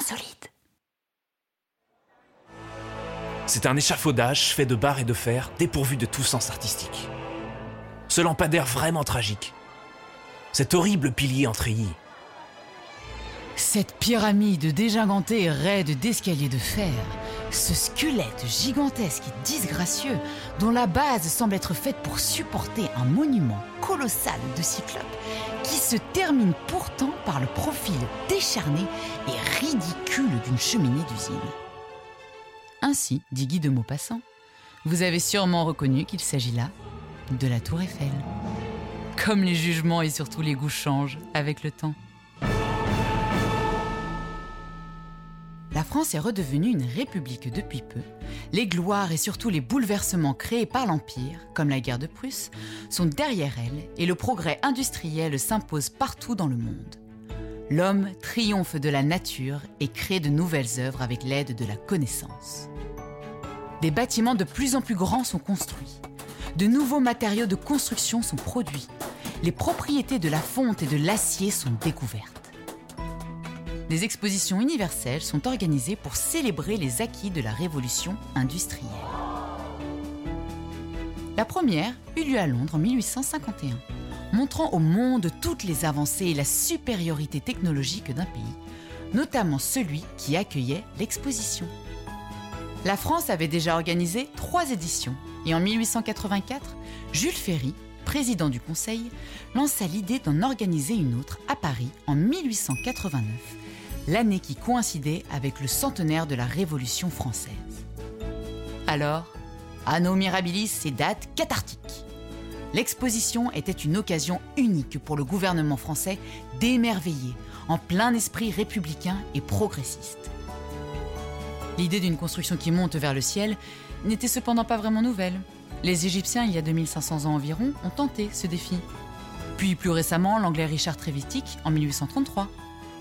insolite. C'est un échafaudage fait de barres et de fer dépourvu de tout sens artistique. Ce lampadaire vraiment tragique. Cet horrible pilier en treillis. Cette pyramide dégingantée et raide d'escaliers de fer, ce squelette gigantesque et disgracieux, dont la base semble être faite pour supporter un monument colossal de cyclopes, qui se termine pourtant par le profil décharné et ridicule d'une cheminée d'usine. Ainsi, dit Guy de Maupassant, vous avez sûrement reconnu qu'il s'agit là de la tour Eiffel. Comme les jugements et surtout les goûts changent avec le temps. La France est redevenue une république depuis peu. Les gloires et surtout les bouleversements créés par l'Empire, comme la guerre de Prusse, sont derrière elle et le progrès industriel s'impose partout dans le monde. L'homme triomphe de la nature et crée de nouvelles œuvres avec l'aide de la connaissance. Des bâtiments de plus en plus grands sont construits. De nouveaux matériaux de construction sont produits. Les propriétés de la fonte et de l'acier sont découvertes des expositions universelles sont organisées pour célébrer les acquis de la révolution industrielle. La première eut lieu à Londres en 1851, montrant au monde toutes les avancées et la supériorité technologique d'un pays, notamment celui qui accueillait l'exposition. La France avait déjà organisé trois éditions et en 1884, Jules Ferry, président du Conseil, lança l'idée d'en organiser une autre à Paris en 1889 l'année qui coïncidait avec le centenaire de la Révolution française. Alors, Anno Mirabilis, ces dates cathartiques. L'exposition était une occasion unique pour le gouvernement français d'émerveiller en plein esprit républicain et progressiste. L'idée d'une construction qui monte vers le ciel n'était cependant pas vraiment nouvelle. Les Égyptiens, il y a 2500 ans environ, ont tenté ce défi. Puis plus récemment, l'anglais Richard Trevithick en 1833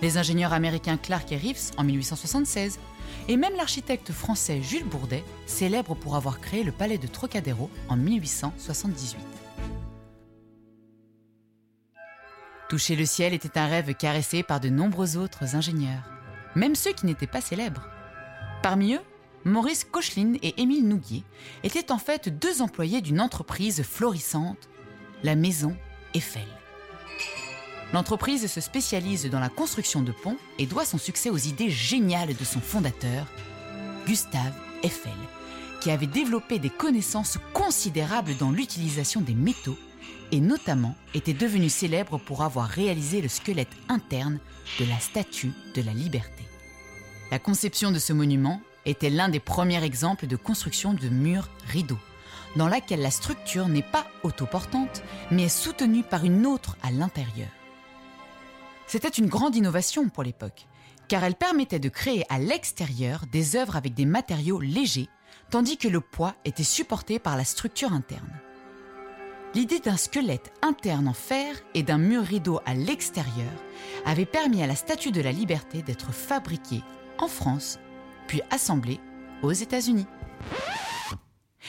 les ingénieurs américains Clark et Reeves en 1876, et même l'architecte français Jules Bourdet, célèbre pour avoir créé le palais de Trocadéro en 1878. Toucher le ciel était un rêve caressé par de nombreux autres ingénieurs, même ceux qui n'étaient pas célèbres. Parmi eux, Maurice Koechlin et Émile Nouguier étaient en fait deux employés d'une entreprise florissante, la Maison Eiffel. L'entreprise se spécialise dans la construction de ponts et doit son succès aux idées géniales de son fondateur, Gustave Eiffel, qui avait développé des connaissances considérables dans l'utilisation des métaux et notamment était devenu célèbre pour avoir réalisé le squelette interne de la Statue de la Liberté. La conception de ce monument était l'un des premiers exemples de construction de murs rideaux, dans laquelle la structure n'est pas autoportante, mais est soutenue par une autre à l'intérieur. C'était une grande innovation pour l'époque, car elle permettait de créer à l'extérieur des œuvres avec des matériaux légers, tandis que le poids était supporté par la structure interne. L'idée d'un squelette interne en fer et d'un mur rideau à l'extérieur avait permis à la Statue de la Liberté d'être fabriquée en France, puis assemblée aux États-Unis.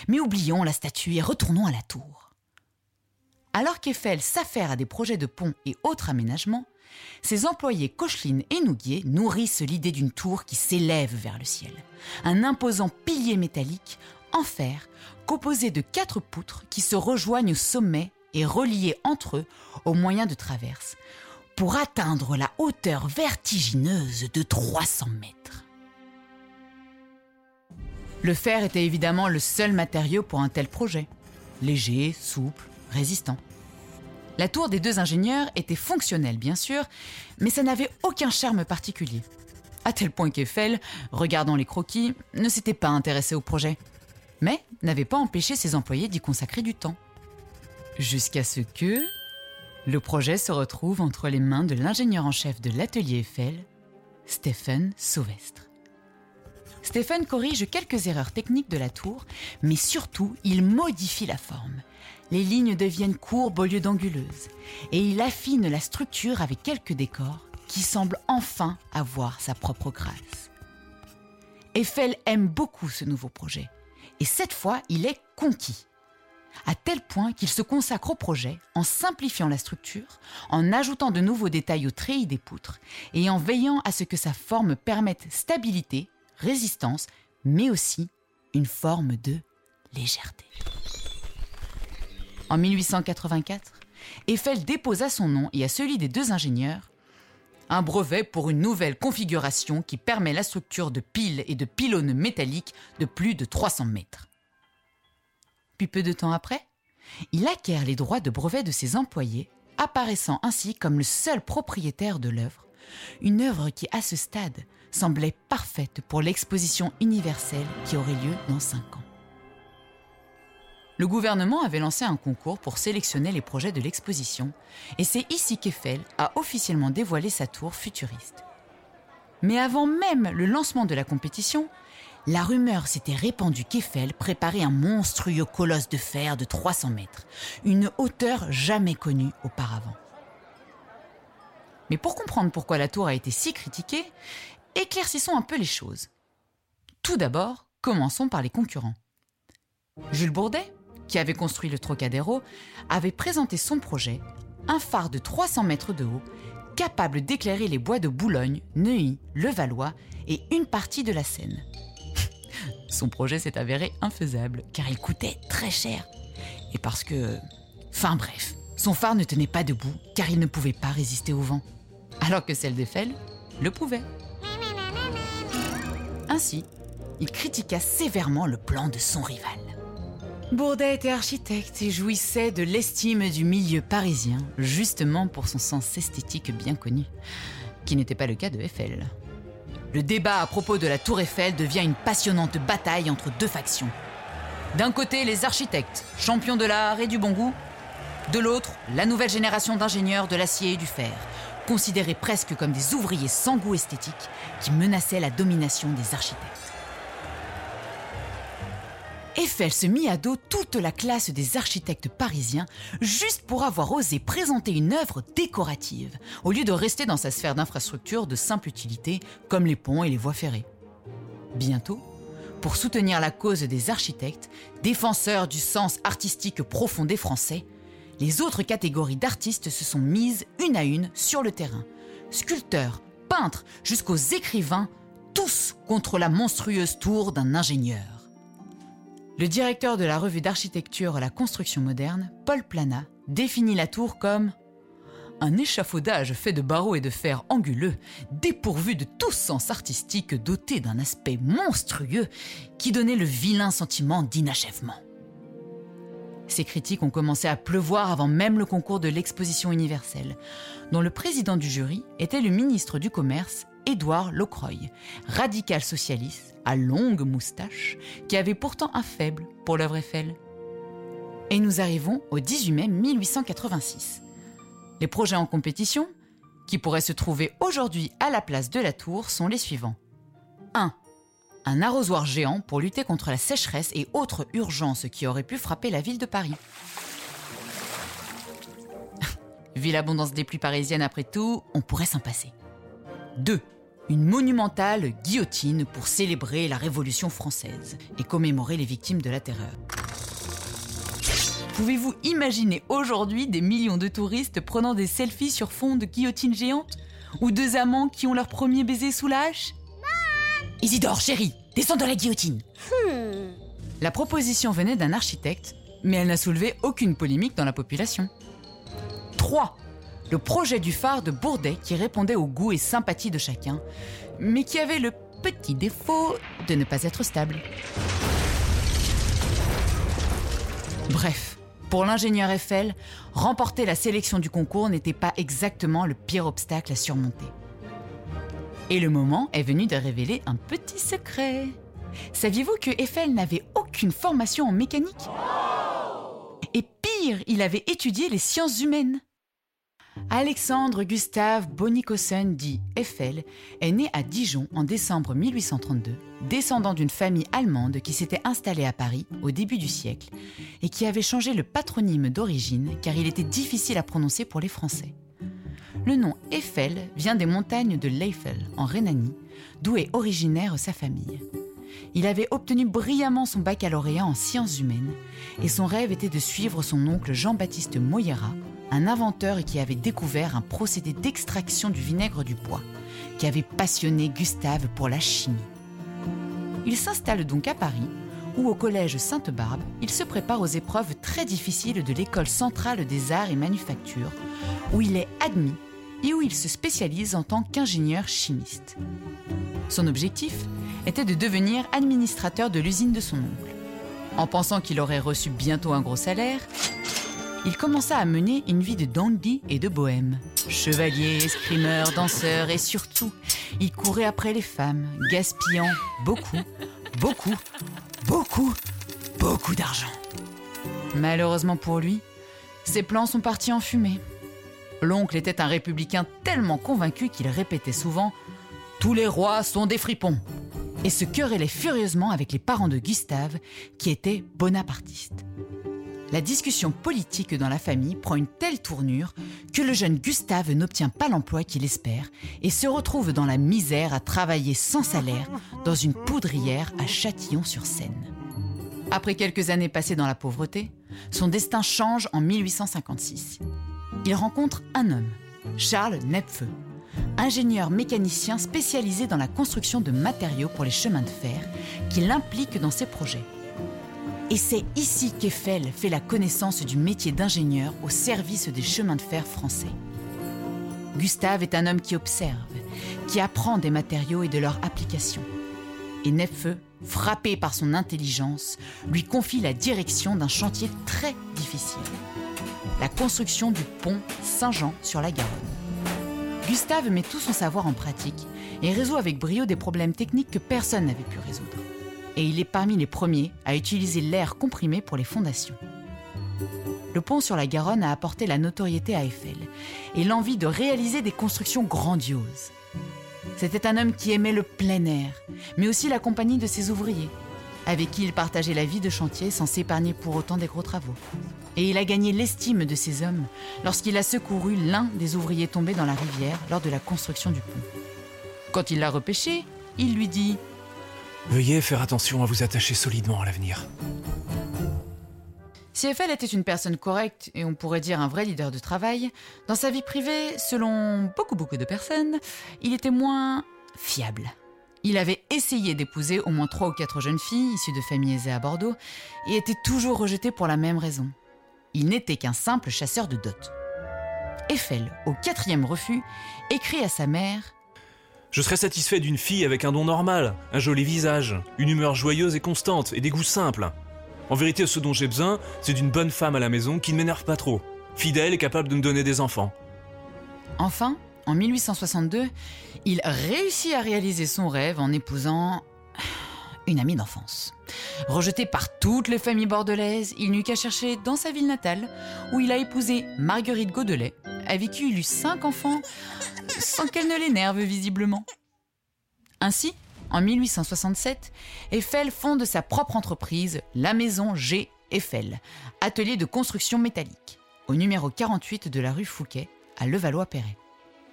Mais oublions la statue et retournons à la tour. Alors qu'Eiffel s'affaire à des projets de ponts et autres aménagements, ses employés Cocheline et Nouguier nourrissent l'idée d'une tour qui s'élève vers le ciel. Un imposant pilier métallique en fer composé de quatre poutres qui se rejoignent au sommet et reliées entre eux au moyen de traverses pour atteindre la hauteur vertigineuse de 300 mètres. Le fer était évidemment le seul matériau pour un tel projet. Léger, souple, résistant. La tour des deux ingénieurs était fonctionnelle, bien sûr, mais ça n'avait aucun charme particulier. À tel point qu'Eiffel, regardant les croquis, ne s'était pas intéressé au projet, mais n'avait pas empêché ses employés d'y consacrer du temps. Jusqu'à ce que le projet se retrouve entre les mains de l'ingénieur en chef de l'atelier Eiffel, Stephen Sauvestre. Stephen corrige quelques erreurs techniques de la tour, mais surtout il modifie la forme les lignes deviennent courbes au lieu d'anguleuses, et il affine la structure avec quelques décors qui semblent enfin avoir sa propre grâce. Eiffel aime beaucoup ce nouveau projet, et cette fois il est conquis. à tel point qu'il se consacre au projet en simplifiant la structure, en ajoutant de nouveaux détails au treillis des poutres et en veillant à ce que sa forme permette stabilité, résistance, mais aussi une forme de légèreté. En 1884, Eiffel déposa son nom et à celui des deux ingénieurs un brevet pour une nouvelle configuration qui permet la structure de piles et de pylônes métalliques de plus de 300 mètres. Puis peu de temps après, il acquiert les droits de brevet de ses employés, apparaissant ainsi comme le seul propriétaire de l'œuvre, une œuvre qui, à ce stade, semblait parfaite pour l'exposition universelle qui aurait lieu dans cinq ans. Le gouvernement avait lancé un concours pour sélectionner les projets de l'exposition, et c'est ici qu'Eiffel a officiellement dévoilé sa tour futuriste. Mais avant même le lancement de la compétition, la rumeur s'était répandue qu'Eiffel préparait un monstrueux colosse de fer de 300 mètres, une hauteur jamais connue auparavant. Mais pour comprendre pourquoi la tour a été si critiquée, éclaircissons un peu les choses. Tout d'abord, commençons par les concurrents. Jules Bourdet, qui avait construit le Trocadéro, avait présenté son projet, un phare de 300 mètres de haut, capable d'éclairer les bois de Boulogne, Neuilly, Levallois et une partie de la Seine. Son projet s'est avéré infaisable, car il coûtait très cher. Et parce que... Enfin bref, son phare ne tenait pas debout, car il ne pouvait pas résister au vent. Alors que celle d'Eiffel le pouvait. Ainsi, il critiqua sévèrement le plan de son rival. Bourdet était architecte et jouissait de l'estime du milieu parisien, justement pour son sens esthétique bien connu, qui n'était pas le cas de Eiffel. Le débat à propos de la tour Eiffel devient une passionnante bataille entre deux factions. D'un côté, les architectes, champions de l'art et du bon goût. De l'autre, la nouvelle génération d'ingénieurs de l'acier et du fer, considérés presque comme des ouvriers sans goût esthétique qui menaçaient la domination des architectes. Eiffel se mit à dos toute la classe des architectes parisiens juste pour avoir osé présenter une œuvre décorative, au lieu de rester dans sa sphère d'infrastructure de simple utilité comme les ponts et les voies ferrées. Bientôt, pour soutenir la cause des architectes, défenseurs du sens artistique profond des Français, les autres catégories d'artistes se sont mises une à une sur le terrain. Sculpteurs, peintres, jusqu'aux écrivains, tous contre la monstrueuse tour d'un ingénieur. Le directeur de la revue d'architecture La Construction moderne, Paul Plana, définit la tour comme un échafaudage fait de barreaux et de fer anguleux, dépourvu de tout sens artistique, doté d'un aspect monstrueux qui donnait le vilain sentiment d'inachèvement. Ces critiques ont commencé à pleuvoir avant même le concours de l'exposition universelle, dont le président du jury était le ministre du Commerce, Édouard Locroy, radical socialiste à longue moustache, qui avait pourtant un faible pour l'œuvre Eiffel. Et nous arrivons au 18 mai 1886. Les projets en compétition, qui pourraient se trouver aujourd'hui à la place de la tour, sont les suivants. 1. Un arrosoir géant pour lutter contre la sécheresse et autres urgences qui auraient pu frapper la ville de Paris. Vu l'abondance des pluies parisiennes après tout, on pourrait s'en passer. 2 une monumentale guillotine pour célébrer la Révolution française et commémorer les victimes de la terreur. Pouvez-vous imaginer aujourd'hui des millions de touristes prenant des selfies sur fond de guillotine géante Ou deux amants qui ont leur premier baiser sous la Isidore, chérie, descends de la guillotine hmm. La proposition venait d'un architecte, mais elle n'a soulevé aucune polémique dans la population. 3 le projet du phare de Bourdet qui répondait au goût et sympathie de chacun, mais qui avait le petit défaut de ne pas être stable. Bref, pour l'ingénieur Eiffel, remporter la sélection du concours n'était pas exactement le pire obstacle à surmonter. Et le moment est venu de révéler un petit secret. Saviez-vous que Eiffel n'avait aucune formation en mécanique? Et pire, il avait étudié les sciences humaines. Alexandre Gustave Bonikosen dit Eiffel est né à Dijon en décembre 1832, descendant d'une famille allemande qui s'était installée à Paris au début du siècle et qui avait changé le patronyme d'origine car il était difficile à prononcer pour les Français. Le nom Eiffel vient des montagnes de l'Eiffel en Rhénanie, d'où est originaire sa famille. il avait obtenu brillamment son baccalauréat en sciences humaines et son rêve était de suivre son oncle Jean-Baptiste Moyera, un inventeur qui avait découvert un procédé d'extraction du vinaigre du bois qui avait passionné Gustave pour la chimie. Il s'installe donc à Paris où au collège Sainte-Barbe, il se prépare aux épreuves très difficiles de l'école centrale des arts et manufactures où il est admis et où il se spécialise en tant qu'ingénieur chimiste. Son objectif était de devenir administrateur de l'usine de son oncle. En pensant qu'il aurait reçu bientôt un gros salaire, il commença à mener une vie de dandy et de bohème. Chevalier, escrimeur, danseur et surtout, il courait après les femmes, gaspillant beaucoup, beaucoup, beaucoup, beaucoup d'argent. Malheureusement pour lui, ses plans sont partis en fumée. L'oncle était un républicain tellement convaincu qu'il répétait souvent Tous les rois sont des fripons et se querellait furieusement avec les parents de Gustave, qui étaient bonapartistes. La discussion politique dans la famille prend une telle tournure que le jeune Gustave n'obtient pas l'emploi qu'il espère et se retrouve dans la misère à travailler sans salaire dans une poudrière à Châtillon-sur-Seine. Après quelques années passées dans la pauvreté, son destin change en 1856. Il rencontre un homme, Charles Nepfeu, ingénieur mécanicien spécialisé dans la construction de matériaux pour les chemins de fer, qui l'implique dans ses projets. Et c'est ici qu'Eiffel fait la connaissance du métier d'ingénieur au service des chemins de fer français. Gustave est un homme qui observe, qui apprend des matériaux et de leur application. Et Nepfeu, frappé par son intelligence, lui confie la direction d'un chantier très difficile. La construction du pont Saint-Jean sur la Garonne. Gustave met tout son savoir en pratique et résout avec brio des problèmes techniques que personne n'avait pu résoudre. Et il est parmi les premiers à utiliser l'air comprimé pour les fondations. Le pont sur la Garonne a apporté la notoriété à Eiffel et l'envie de réaliser des constructions grandioses. C'était un homme qui aimait le plein air, mais aussi la compagnie de ses ouvriers, avec qui il partageait la vie de chantier sans s'épargner pour autant des gros travaux. Et il a gagné l'estime de ces hommes lorsqu'il a secouru l'un des ouvriers tombés dans la rivière lors de la construction du pont. Quand il l'a repêché, il lui dit Veuillez faire attention à vous attacher solidement à l'avenir. Si Eiffel était une personne correcte et on pourrait dire un vrai leader de travail, dans sa vie privée, selon beaucoup beaucoup de personnes, il était moins fiable. Il avait essayé d'épouser au moins trois ou quatre jeunes filles issues de familles aisées à Bordeaux et était toujours rejeté pour la même raison. Il n'était qu'un simple chasseur de dot. Eiffel, au quatrième refus, écrit à sa mère Je serais satisfait d'une fille avec un don normal, un joli visage, une humeur joyeuse et constante et des goûts simples. En vérité, ce dont j'ai besoin, c'est d'une bonne femme à la maison qui ne m'énerve pas trop, fidèle et capable de me donner des enfants. Enfin, en 1862, il réussit à réaliser son rêve en épousant une amie d'enfance. Rejeté par toutes les familles bordelaises, il n'eut qu'à chercher dans sa ville natale, où il a épousé Marguerite Godelet, avec qui il eut cinq enfants, sans qu'elle ne l'énerve visiblement. Ainsi, en 1867, Eiffel fonde sa propre entreprise, la maison G. Eiffel, atelier de construction métallique, au numéro 48 de la rue Fouquet, à Levallois-Perret.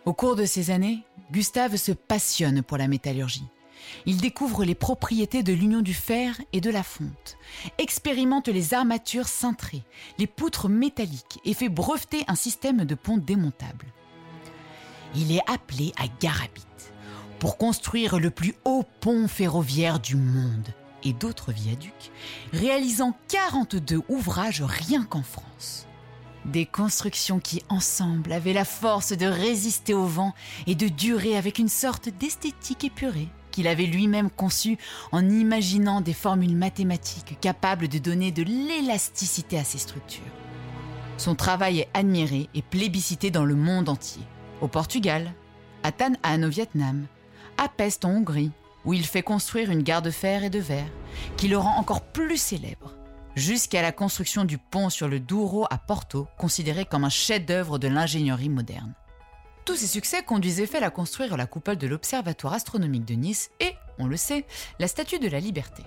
Au cours de ces années, Gustave se passionne pour la métallurgie. Il découvre les propriétés de l'union du fer et de la fonte, expérimente les armatures cintrées, les poutres métalliques et fait breveter un système de pont démontable. Il est appelé à Garabit pour construire le plus haut pont ferroviaire du monde et d'autres viaducs, réalisant 42 ouvrages rien qu'en France. Des constructions qui, ensemble, avaient la force de résister au vent et de durer avec une sorte d'esthétique épurée qu'il avait lui-même conçue en imaginant des formules mathématiques capables de donner de l'élasticité à ces structures. Son travail est admiré et plébiscité dans le monde entier. Au Portugal, à Tan An au Vietnam, à Pest en Hongrie, où il fait construire une gare de fer et de verre, qui le rend encore plus célèbre, jusqu'à la construction du pont sur le Douro à Porto, considéré comme un chef-d'œuvre de l'ingénierie moderne. Tous ces succès conduisent Eiffel à construire la coupole de l'Observatoire astronomique de Nice et, on le sait, la Statue de la Liberté.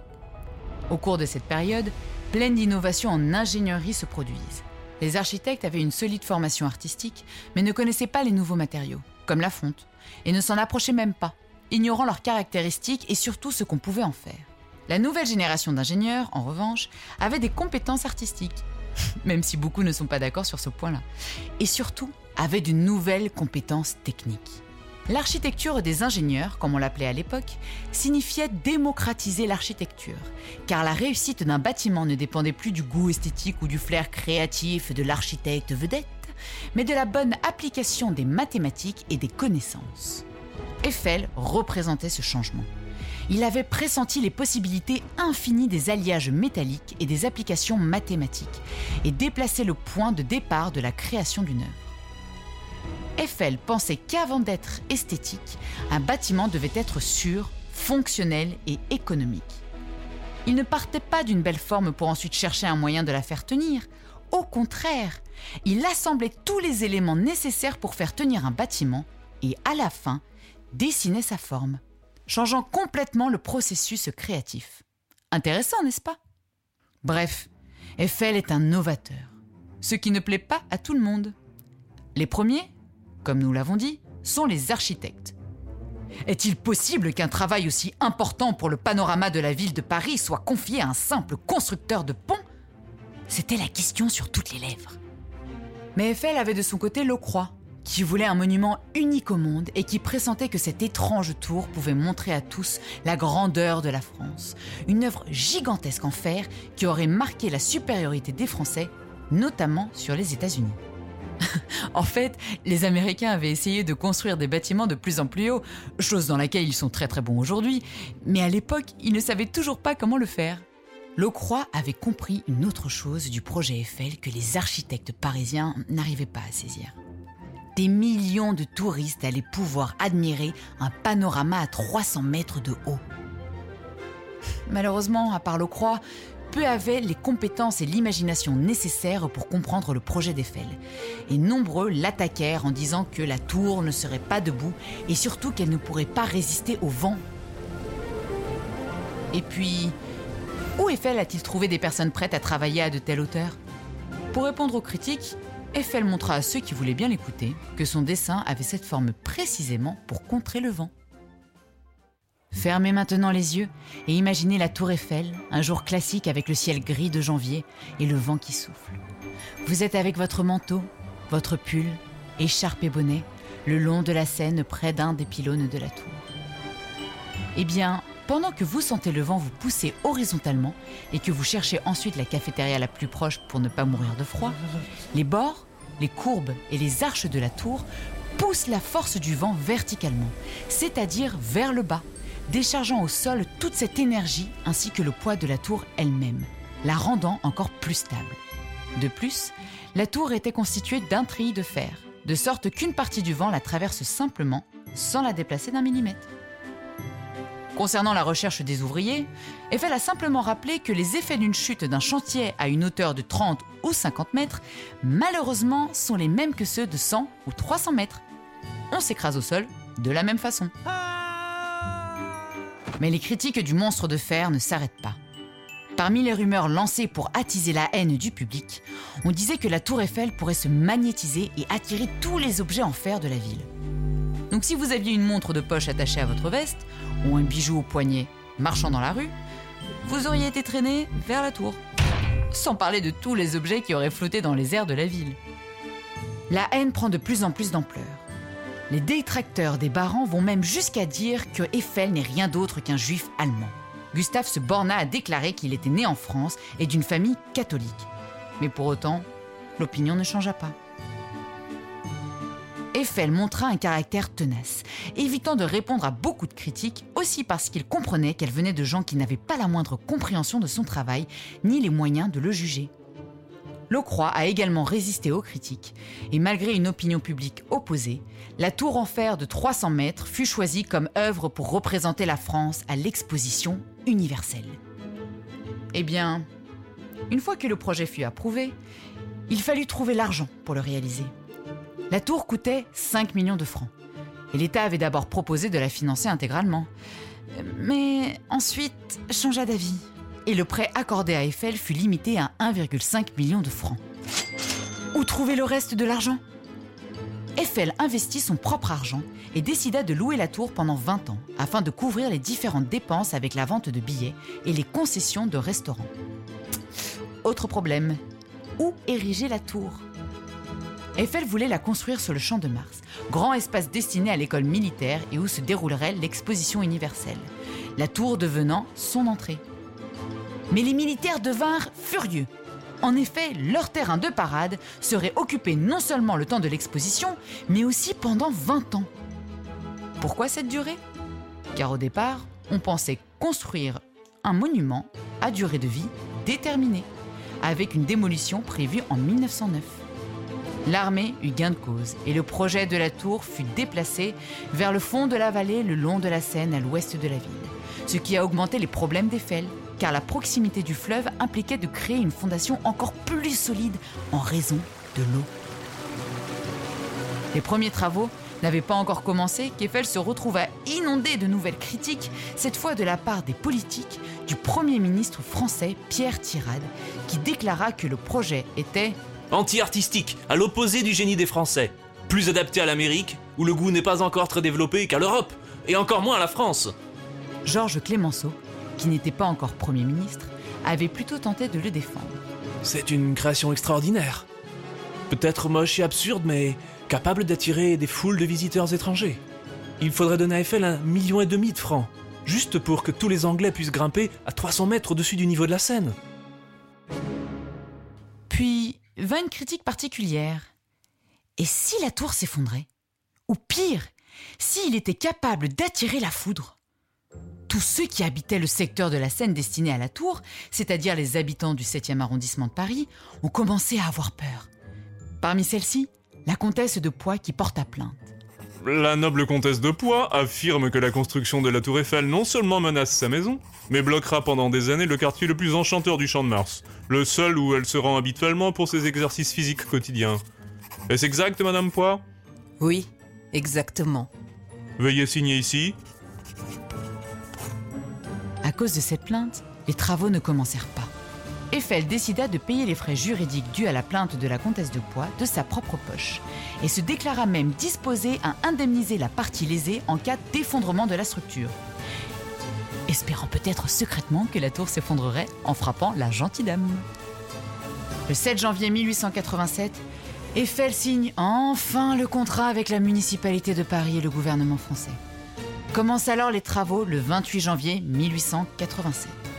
Au cours de cette période, plein d'innovations en ingénierie se produisent. Les architectes avaient une solide formation artistique, mais ne connaissaient pas les nouveaux matériaux, comme la fonte, et ne s'en approchaient même pas, ignorant leurs caractéristiques et surtout ce qu'on pouvait en faire. La nouvelle génération d'ingénieurs, en revanche, avait des compétences artistiques, même si beaucoup ne sont pas d'accord sur ce point-là, et surtout avait de nouvelles compétences techniques. L'architecture des ingénieurs, comme on l'appelait à l'époque, signifiait démocratiser l'architecture, car la réussite d'un bâtiment ne dépendait plus du goût esthétique ou du flair créatif de l'architecte vedette, mais de la bonne application des mathématiques et des connaissances. Eiffel représentait ce changement. Il avait pressenti les possibilités infinies des alliages métalliques et des applications mathématiques, et déplacé le point de départ de la création d'une œuvre. Eiffel pensait qu'avant d'être esthétique, un bâtiment devait être sûr, fonctionnel et économique. Il ne partait pas d'une belle forme pour ensuite chercher un moyen de la faire tenir. Au contraire, il assemblait tous les éléments nécessaires pour faire tenir un bâtiment et à la fin, dessinait sa forme, changeant complètement le processus créatif. Intéressant, n'est-ce pas? Bref, Eiffel est un novateur, ce qui ne plaît pas à tout le monde. Les premiers comme nous l'avons dit, sont les architectes. Est-il possible qu'un travail aussi important pour le panorama de la ville de Paris soit confié à un simple constructeur de ponts? C'était la question sur toutes les lèvres. Mais Eiffel avait de son côté Locroix, qui voulait un monument unique au monde et qui pressentait que cette étrange tour pouvait montrer à tous la grandeur de la France. Une œuvre gigantesque en fer qui aurait marqué la supériorité des Français, notamment sur les États-Unis. en fait, les Américains avaient essayé de construire des bâtiments de plus en plus hauts, chose dans laquelle ils sont très très bons aujourd'hui, mais à l'époque, ils ne savaient toujours pas comment le faire. Locroix avait compris une autre chose du projet Eiffel que les architectes parisiens n'arrivaient pas à saisir. Des millions de touristes allaient pouvoir admirer un panorama à 300 mètres de haut. Malheureusement, à part Locroix, peu avaient les compétences et l'imagination nécessaires pour comprendre le projet d'Eiffel. Et nombreux l'attaquèrent en disant que la tour ne serait pas debout et surtout qu'elle ne pourrait pas résister au vent. Et puis, où Eiffel a-t-il trouvé des personnes prêtes à travailler à de telles hauteurs? Pour répondre aux critiques, Eiffel montra à ceux qui voulaient bien l'écouter que son dessin avait cette forme précisément pour contrer le vent. Fermez maintenant les yeux et imaginez la tour Eiffel, un jour classique avec le ciel gris de janvier et le vent qui souffle. Vous êtes avec votre manteau, votre pull, écharpe et bonnet, le long de la Seine près d'un des pylônes de la tour. Eh bien, pendant que vous sentez le vent vous pousser horizontalement et que vous cherchez ensuite la cafétéria la plus proche pour ne pas mourir de froid, les bords, les courbes et les arches de la tour poussent la force du vent verticalement, c'est-à-dire vers le bas, déchargeant au sol toute cette énergie ainsi que le poids de la tour elle-même, la rendant encore plus stable. De plus, la tour était constituée d'un treillis de fer, de sorte qu'une partie du vent la traverse simplement, sans la déplacer d'un millimètre. Concernant la recherche des ouvriers, Eiffel a simplement rappelé que les effets d'une chute d'un chantier à une hauteur de 30 ou 50 mètres, malheureusement, sont les mêmes que ceux de 100 ou 300 mètres. On s'écrase au sol de la même façon. Mais les critiques du monstre de fer ne s'arrêtent pas. Parmi les rumeurs lancées pour attiser la haine du public, on disait que la tour Eiffel pourrait se magnétiser et attirer tous les objets en fer de la ville. Donc si vous aviez une montre de poche attachée à votre veste, ou un bijou au poignet marchant dans la rue, vous auriez été traîné vers la tour. Sans parler de tous les objets qui auraient flotté dans les airs de la ville. La haine prend de plus en plus d'ampleur. Les détracteurs des barons vont même jusqu'à dire que Eiffel n'est rien d'autre qu'un juif allemand. Gustave se borna à déclarer qu'il était né en France et d'une famille catholique. Mais pour autant, l'opinion ne changea pas. Eiffel montra un caractère tenace, évitant de répondre à beaucoup de critiques, aussi parce qu'il comprenait qu'elle venait de gens qui n'avaient pas la moindre compréhension de son travail, ni les moyens de le juger. Locroix a également résisté aux critiques, et malgré une opinion publique opposée, la tour en fer de 300 mètres fut choisie comme œuvre pour représenter la France à l'exposition universelle. Eh bien, une fois que le projet fut approuvé, il fallut trouver l'argent pour le réaliser. La tour coûtait 5 millions de francs, et l'État avait d'abord proposé de la financer intégralement. Mais ensuite changea d'avis et le prêt accordé à Eiffel fut limité à 1,5 million de francs. Où trouver le reste de l'argent? Eiffel investit son propre argent et décida de louer la tour pendant 20 ans afin de couvrir les différentes dépenses avec la vente de billets et les concessions de restaurants. Autre problème, où ériger la tour? Eiffel voulait la construire sur le champ de Mars, grand espace destiné à l'école militaire et où se déroulerait l'exposition universelle, la tour devenant son entrée. Mais les militaires devinrent furieux. En effet, leur terrain de parade serait occupé non seulement le temps de l'exposition, mais aussi pendant 20 ans. Pourquoi cette durée? Car au départ, on pensait construire un monument à durée de vie déterminée, avec une démolition prévue en 1909. L'armée eut gain de cause et le projet de la tour fut déplacé vers le fond de la vallée le long de la Seine à l'ouest de la ville, ce qui a augmenté les problèmes d'Eiffel, car la proximité du fleuve impliquait de créer une fondation encore plus solide en raison de l'eau. Les premiers travaux n'avaient pas encore commencé qu'Eiffel se retrouva inondé de nouvelles critiques, cette fois de la part des politiques du Premier ministre français Pierre Tirade, qui déclara que le projet était anti-artistique, à l'opposé du génie des Français, plus adapté à l'Amérique, où le goût n'est pas encore très développé, qu'à l'Europe, et encore moins à la France. Georges Clémenceau, qui n'était pas encore Premier ministre, avait plutôt tenté de le défendre. C'est une création extraordinaire. Peut-être moche et absurde, mais capable d'attirer des foules de visiteurs étrangers. Il faudrait donner à Eiffel un million et demi de francs, juste pour que tous les Anglais puissent grimper à 300 mètres au-dessus du niveau de la Seine. Vint une critique particulière. Et si la tour s'effondrait? Ou pire, s'il était capable d'attirer la foudre? Tous ceux qui habitaient le secteur de la Seine destiné à la tour, c'est-à-dire les habitants du 7e arrondissement de Paris, ont commencé à avoir peur. Parmi celles-ci, la comtesse de Poix qui porta plainte. La noble comtesse de Poix affirme que la construction de la tour Eiffel non seulement menace sa maison, mais bloquera pendant des années le quartier le plus enchanteur du Champ de Mars, le seul où elle se rend habituellement pour ses exercices physiques quotidiens. Est-ce exact, Madame Poix? Oui, exactement. Veuillez signer ici. À cause de cette plainte, les travaux ne commencèrent pas. Eiffel décida de payer les frais juridiques dus à la plainte de la comtesse de Poix de sa propre poche et se déclara même disposé à indemniser la partie lésée en cas d'effondrement de la structure. Espérant peut-être secrètement que la tour s'effondrerait en frappant la gentille dame. Le 7 janvier 1887, Eiffel signe enfin le contrat avec la municipalité de Paris et le gouvernement français. Commencent alors les travaux le 28 janvier 1887.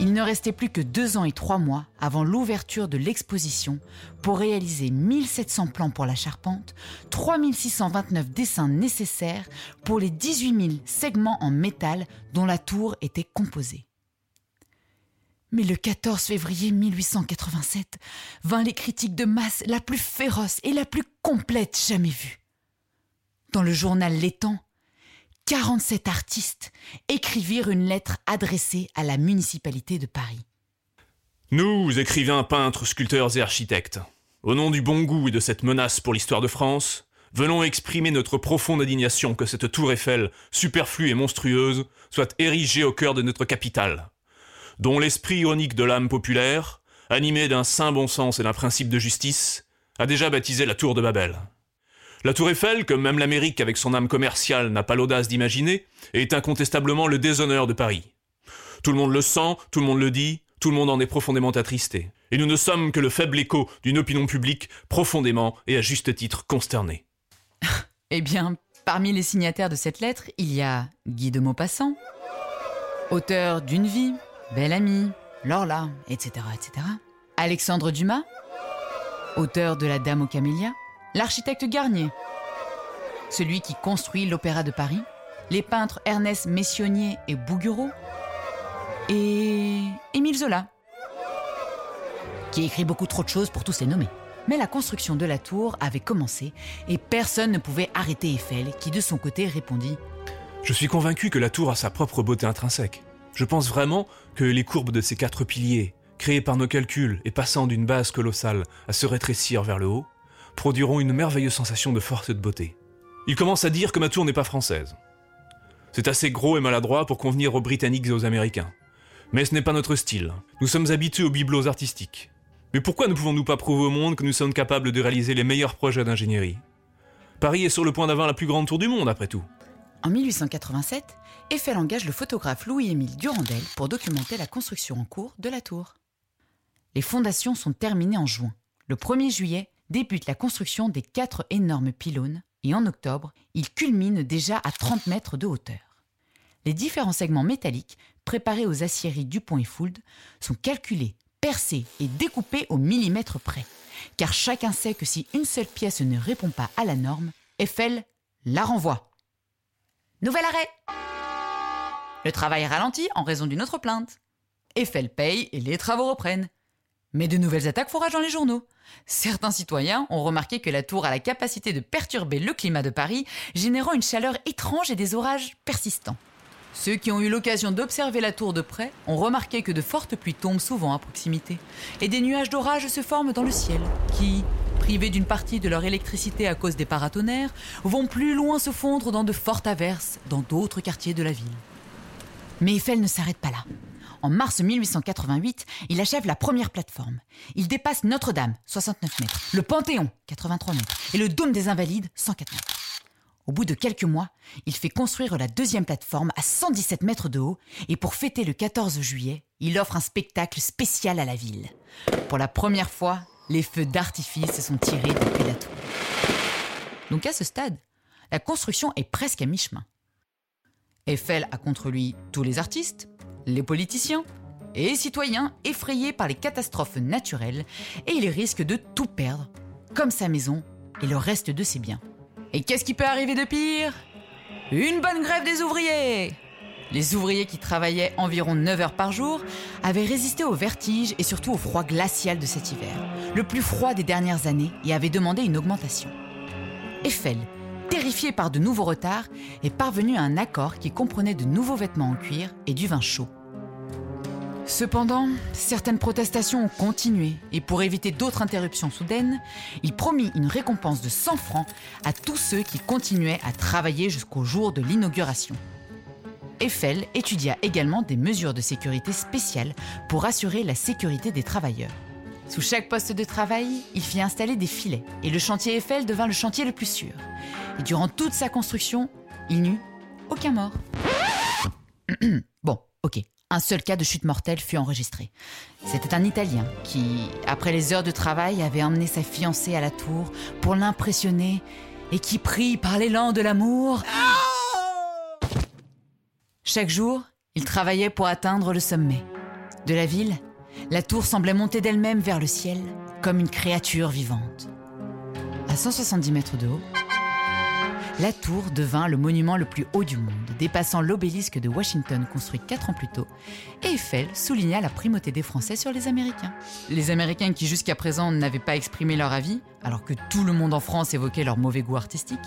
Il ne restait plus que deux ans et trois mois avant l'ouverture de l'exposition pour réaliser 1700 plans pour la charpente, 3629 dessins nécessaires pour les 18 000 segments en métal dont la tour était composée. Mais le 14 février 1887 vint les critiques de masse la plus féroce et la plus complète jamais vue. Dans le journal L'Étang, 47 artistes écrivirent une lettre adressée à la municipalité de Paris. Nous, écrivains, peintres, sculpteurs et architectes, au nom du bon goût et de cette menace pour l'histoire de France, venons exprimer notre profonde indignation que cette tour Eiffel, superflue et monstrueuse, soit érigée au cœur de notre capitale, dont l'esprit ironique de l'âme populaire, animé d'un saint bon sens et d'un principe de justice, a déjà baptisé la tour de Babel. La tour Eiffel, que même l'Amérique avec son âme commerciale n'a pas l'audace d'imaginer, est incontestablement le déshonneur de Paris. Tout le monde le sent, tout le monde le dit, tout le monde en est profondément attristé. Et nous ne sommes que le faible écho d'une opinion publique profondément et à juste titre consternée. eh bien, parmi les signataires de cette lettre, il y a Guy de Maupassant, auteur d'une vie, Belle Amie, Lorla, etc., etc. Alexandre Dumas, auteur de La Dame aux Camélias, l'architecte Garnier, celui qui construit l'Opéra de Paris, les peintres Ernest Messionnier et Bouguereau, et Émile Zola, qui écrit beaucoup trop de choses pour tous ces nommer. Mais la construction de la tour avait commencé et personne ne pouvait arrêter Eiffel, qui de son côté répondit Je suis convaincu que la tour a sa propre beauté intrinsèque. Je pense vraiment que les courbes de ces quatre piliers, créés par nos calculs et passant d'une base colossale à se rétrécir vers le haut, produiront une merveilleuse sensation de force et de beauté. Il commence à dire que ma tour n'est pas française. C'est assez gros et maladroit pour convenir aux Britanniques et aux Américains. Mais ce n'est pas notre style. Nous sommes habitués aux bibelots artistiques. Mais pourquoi ne pouvons-nous pas prouver au monde que nous sommes capables de réaliser les meilleurs projets d'ingénierie? Paris est sur le point d'avoir la plus grande tour du monde, après tout. En 1887, Eiffel engage le photographe Louis-Émile Durandel pour documenter la construction en cours de la tour. Les fondations sont terminées en juin. Le 1er juillet débute la construction des quatre énormes pylônes et en octobre, il culmine déjà à 30 mètres de hauteur. Les différents segments métalliques préparés aux aciéries Dupont et Fould sont calculés, percés et découpés au millimètre près, car chacun sait que si une seule pièce ne répond pas à la norme, Eiffel la renvoie. Nouvel arrêt Le travail ralentit en raison d'une autre plainte. Eiffel paye et les travaux reprennent. Mais de nouvelles attaques font dans les journaux. Certains citoyens ont remarqué que la tour a la capacité de perturber le climat de Paris, générant une chaleur étrange et des orages persistants. Ceux qui ont eu l'occasion d'observer la tour de près ont remarqué que de fortes pluies tombent souvent à proximité, et des nuages d'orage se forment dans le ciel, qui, privés d'une partie de leur électricité à cause des paratonnerres, vont plus loin se fondre dans de fortes averses dans d'autres quartiers de la ville. Mais Eiffel ne s'arrête pas là. En mars 1888, il achève la première plateforme. Il dépasse Notre-Dame, 69 mètres, le Panthéon, 83 mètres, et le Dôme des Invalides, 104 mètres. Au bout de quelques mois, il fait construire la deuxième plateforme à 117 mètres de haut et pour fêter le 14 juillet, il offre un spectacle spécial à la ville. Pour la première fois, les feux d'artifice se sont tirés depuis la tour. Donc à ce stade, la construction est presque à mi-chemin. Eiffel a contre lui tous les artistes, les politiciens et citoyens effrayés par les catastrophes naturelles et il risque de tout perdre, comme sa maison et le reste de ses biens. Et qu'est-ce qui peut arriver de pire? Une bonne grève des ouvriers Les ouvriers qui travaillaient environ 9 heures par jour avaient résisté au vertige et surtout au froid glacial de cet hiver, le plus froid des dernières années, et avaient demandé une augmentation. Eiffel, terrifié par de nouveaux retards, est parvenu à un accord qui comprenait de nouveaux vêtements en cuir et du vin chaud. Cependant, certaines protestations ont continué et pour éviter d'autres interruptions soudaines, il promit une récompense de 100 francs à tous ceux qui continuaient à travailler jusqu'au jour de l'inauguration. Eiffel étudia également des mesures de sécurité spéciales pour assurer la sécurité des travailleurs. Sous chaque poste de travail, il fit installer des filets et le chantier Eiffel devint le chantier le plus sûr. Et durant toute sa construction, il n'eut aucun mort. bon, ok, un seul cas de chute mortelle fut enregistré. C'était un Italien qui, après les heures de travail, avait emmené sa fiancée à la tour pour l'impressionner et qui, prit par l'élan de l'amour, chaque jour, il travaillait pour atteindre le sommet. De la ville, la tour semblait monter d'elle-même vers le ciel, comme une créature vivante. À 170 mètres de haut, la tour devint le monument le plus haut du monde, dépassant l'obélisque de Washington construit quatre ans plus tôt, et Eiffel souligna la primauté des Français sur les Américains. Les Américains qui jusqu'à présent n'avaient pas exprimé leur avis, alors que tout le monde en France évoquait leur mauvais goût artistique,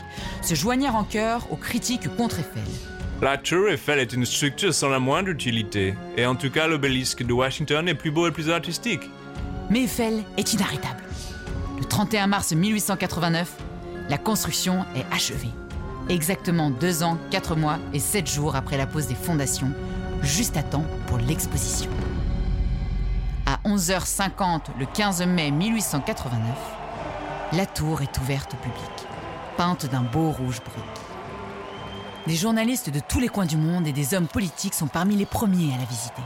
se joignirent en chœur aux critiques contre Eiffel. La tour Eiffel est une structure sans la moindre utilité, et en tout cas l'obélisque de Washington est plus beau et plus artistique. Mais Eiffel est inarrêtable. Le 31 mars 1889, la construction est achevée exactement deux ans, quatre mois et sept jours après la pose des fondations, juste à temps pour l'exposition. À 11h50 le 15 mai 1889, la tour est ouverte au public, peinte d'un beau rouge brut. Des journalistes de tous les coins du monde et des hommes politiques sont parmi les premiers à la visiter.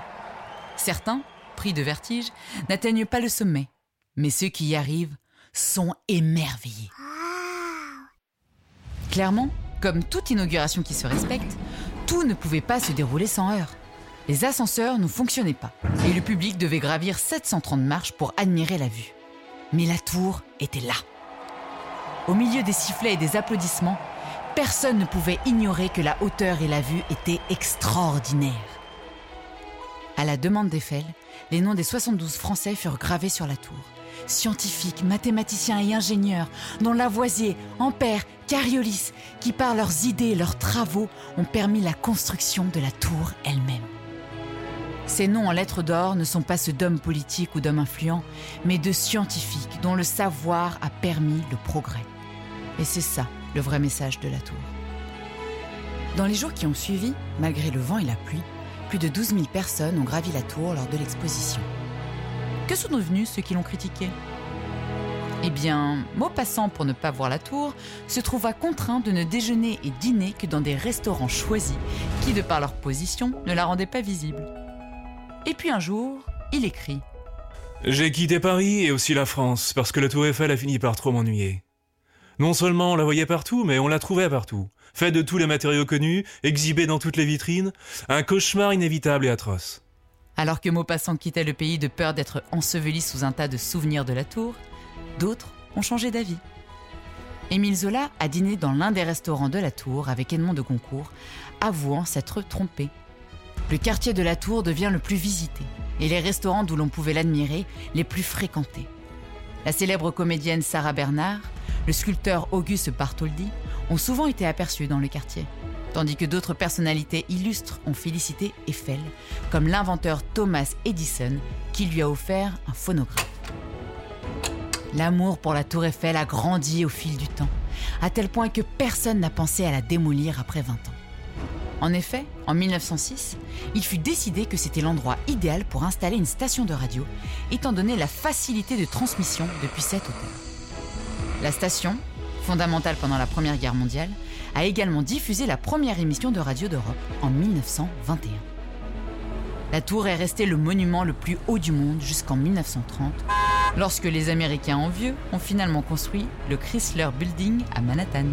Certains, pris de vertige, n'atteignent pas le sommet, mais ceux qui y arrivent sont émerveillés. Clairement, comme toute inauguration qui se respecte, tout ne pouvait pas se dérouler sans heurts. Les ascenseurs ne fonctionnaient pas et le public devait gravir 730 marches pour admirer la vue. Mais la tour était là. Au milieu des sifflets et des applaudissements, personne ne pouvait ignorer que la hauteur et la vue étaient extraordinaires. À la demande d'Eiffel, les noms des 72 Français furent gravés sur la tour scientifiques, mathématiciens et ingénieurs, dont Lavoisier, Ampère, Cariolis, qui par leurs idées et leurs travaux ont permis la construction de la tour elle-même. Ces noms en lettres d'or ne sont pas ceux d'hommes politiques ou d'hommes influents, mais de scientifiques dont le savoir a permis le progrès. Et c'est ça le vrai message de la tour. Dans les jours qui ont suivi, malgré le vent et la pluie, plus de 12 000 personnes ont gravi la tour lors de l'exposition. Que sont devenus ceux qui l'ont critiqué? Eh bien, Maupassant, pour ne pas voir la tour, se trouva contraint de ne déjeuner et dîner que dans des restaurants choisis qui, de par leur position, ne la rendaient pas visible. Et puis un jour, il écrit J'ai quitté Paris et aussi la France parce que la tour Eiffel a fini par trop m'ennuyer. Non seulement on la voyait partout, mais on la trouvait partout. Faite de tous les matériaux connus, exhibée dans toutes les vitrines, un cauchemar inévitable et atroce. Alors que Maupassant quittait le pays de peur d'être enseveli sous un tas de souvenirs de la tour, d'autres ont changé d'avis. Émile Zola a dîné dans l'un des restaurants de la tour avec Edmond de Goncourt, avouant s'être trompé. Le quartier de la tour devient le plus visité et les restaurants d'où l'on pouvait l'admirer les plus fréquentés. La célèbre comédienne Sarah Bernard, le sculpteur Auguste Bartholdi ont souvent été aperçus dans le quartier, tandis que d'autres personnalités illustres ont félicité Eiffel, comme l'inventeur Thomas Edison qui lui a offert un phonographe. L'amour pour la tour Eiffel a grandi au fil du temps, à tel point que personne n'a pensé à la démolir après 20 ans. En effet, en 1906, il fut décidé que c'était l'endroit idéal pour installer une station de radio, étant donné la facilité de transmission depuis cette hauteur. La station, fondamentale pendant la Première Guerre mondiale, a également diffusé la première émission de radio d'Europe en 1921. La tour est restée le monument le plus haut du monde jusqu'en 1930, lorsque les Américains envieux ont finalement construit le Chrysler Building à Manhattan.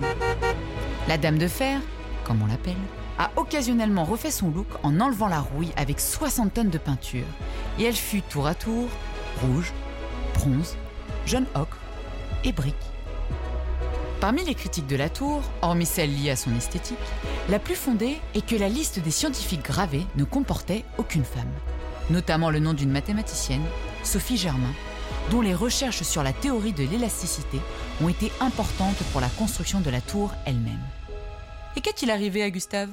La Dame de Fer, comme on l'appelle, a occasionnellement refait son look en enlevant la rouille avec 60 tonnes de peinture, et elle fut tour à tour rouge, bronze, jaune ocre et brique. Parmi les critiques de la tour, hormis celles liées à son esthétique, la plus fondée est que la liste des scientifiques gravés ne comportait aucune femme, notamment le nom d'une mathématicienne, Sophie Germain, dont les recherches sur la théorie de l'élasticité ont été importantes pour la construction de la tour elle-même. Et qu'est-il arrivé à Gustave?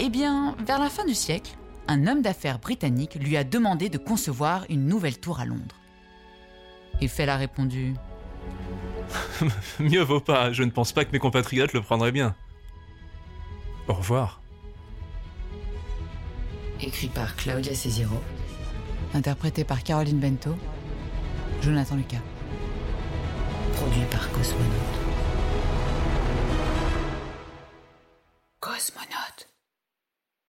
Eh bien, vers la fin du siècle, un homme d'affaires britannique lui a demandé de concevoir une nouvelle tour à Londres. Eiffel a répondu Mieux vaut pas, je ne pense pas que mes compatriotes le prendraient bien. Au revoir. Écrit par Claudia Cesiro. Interprété par Caroline Bento. Jonathan Lucas. Produit par Cosmonaute. Cosmonaute.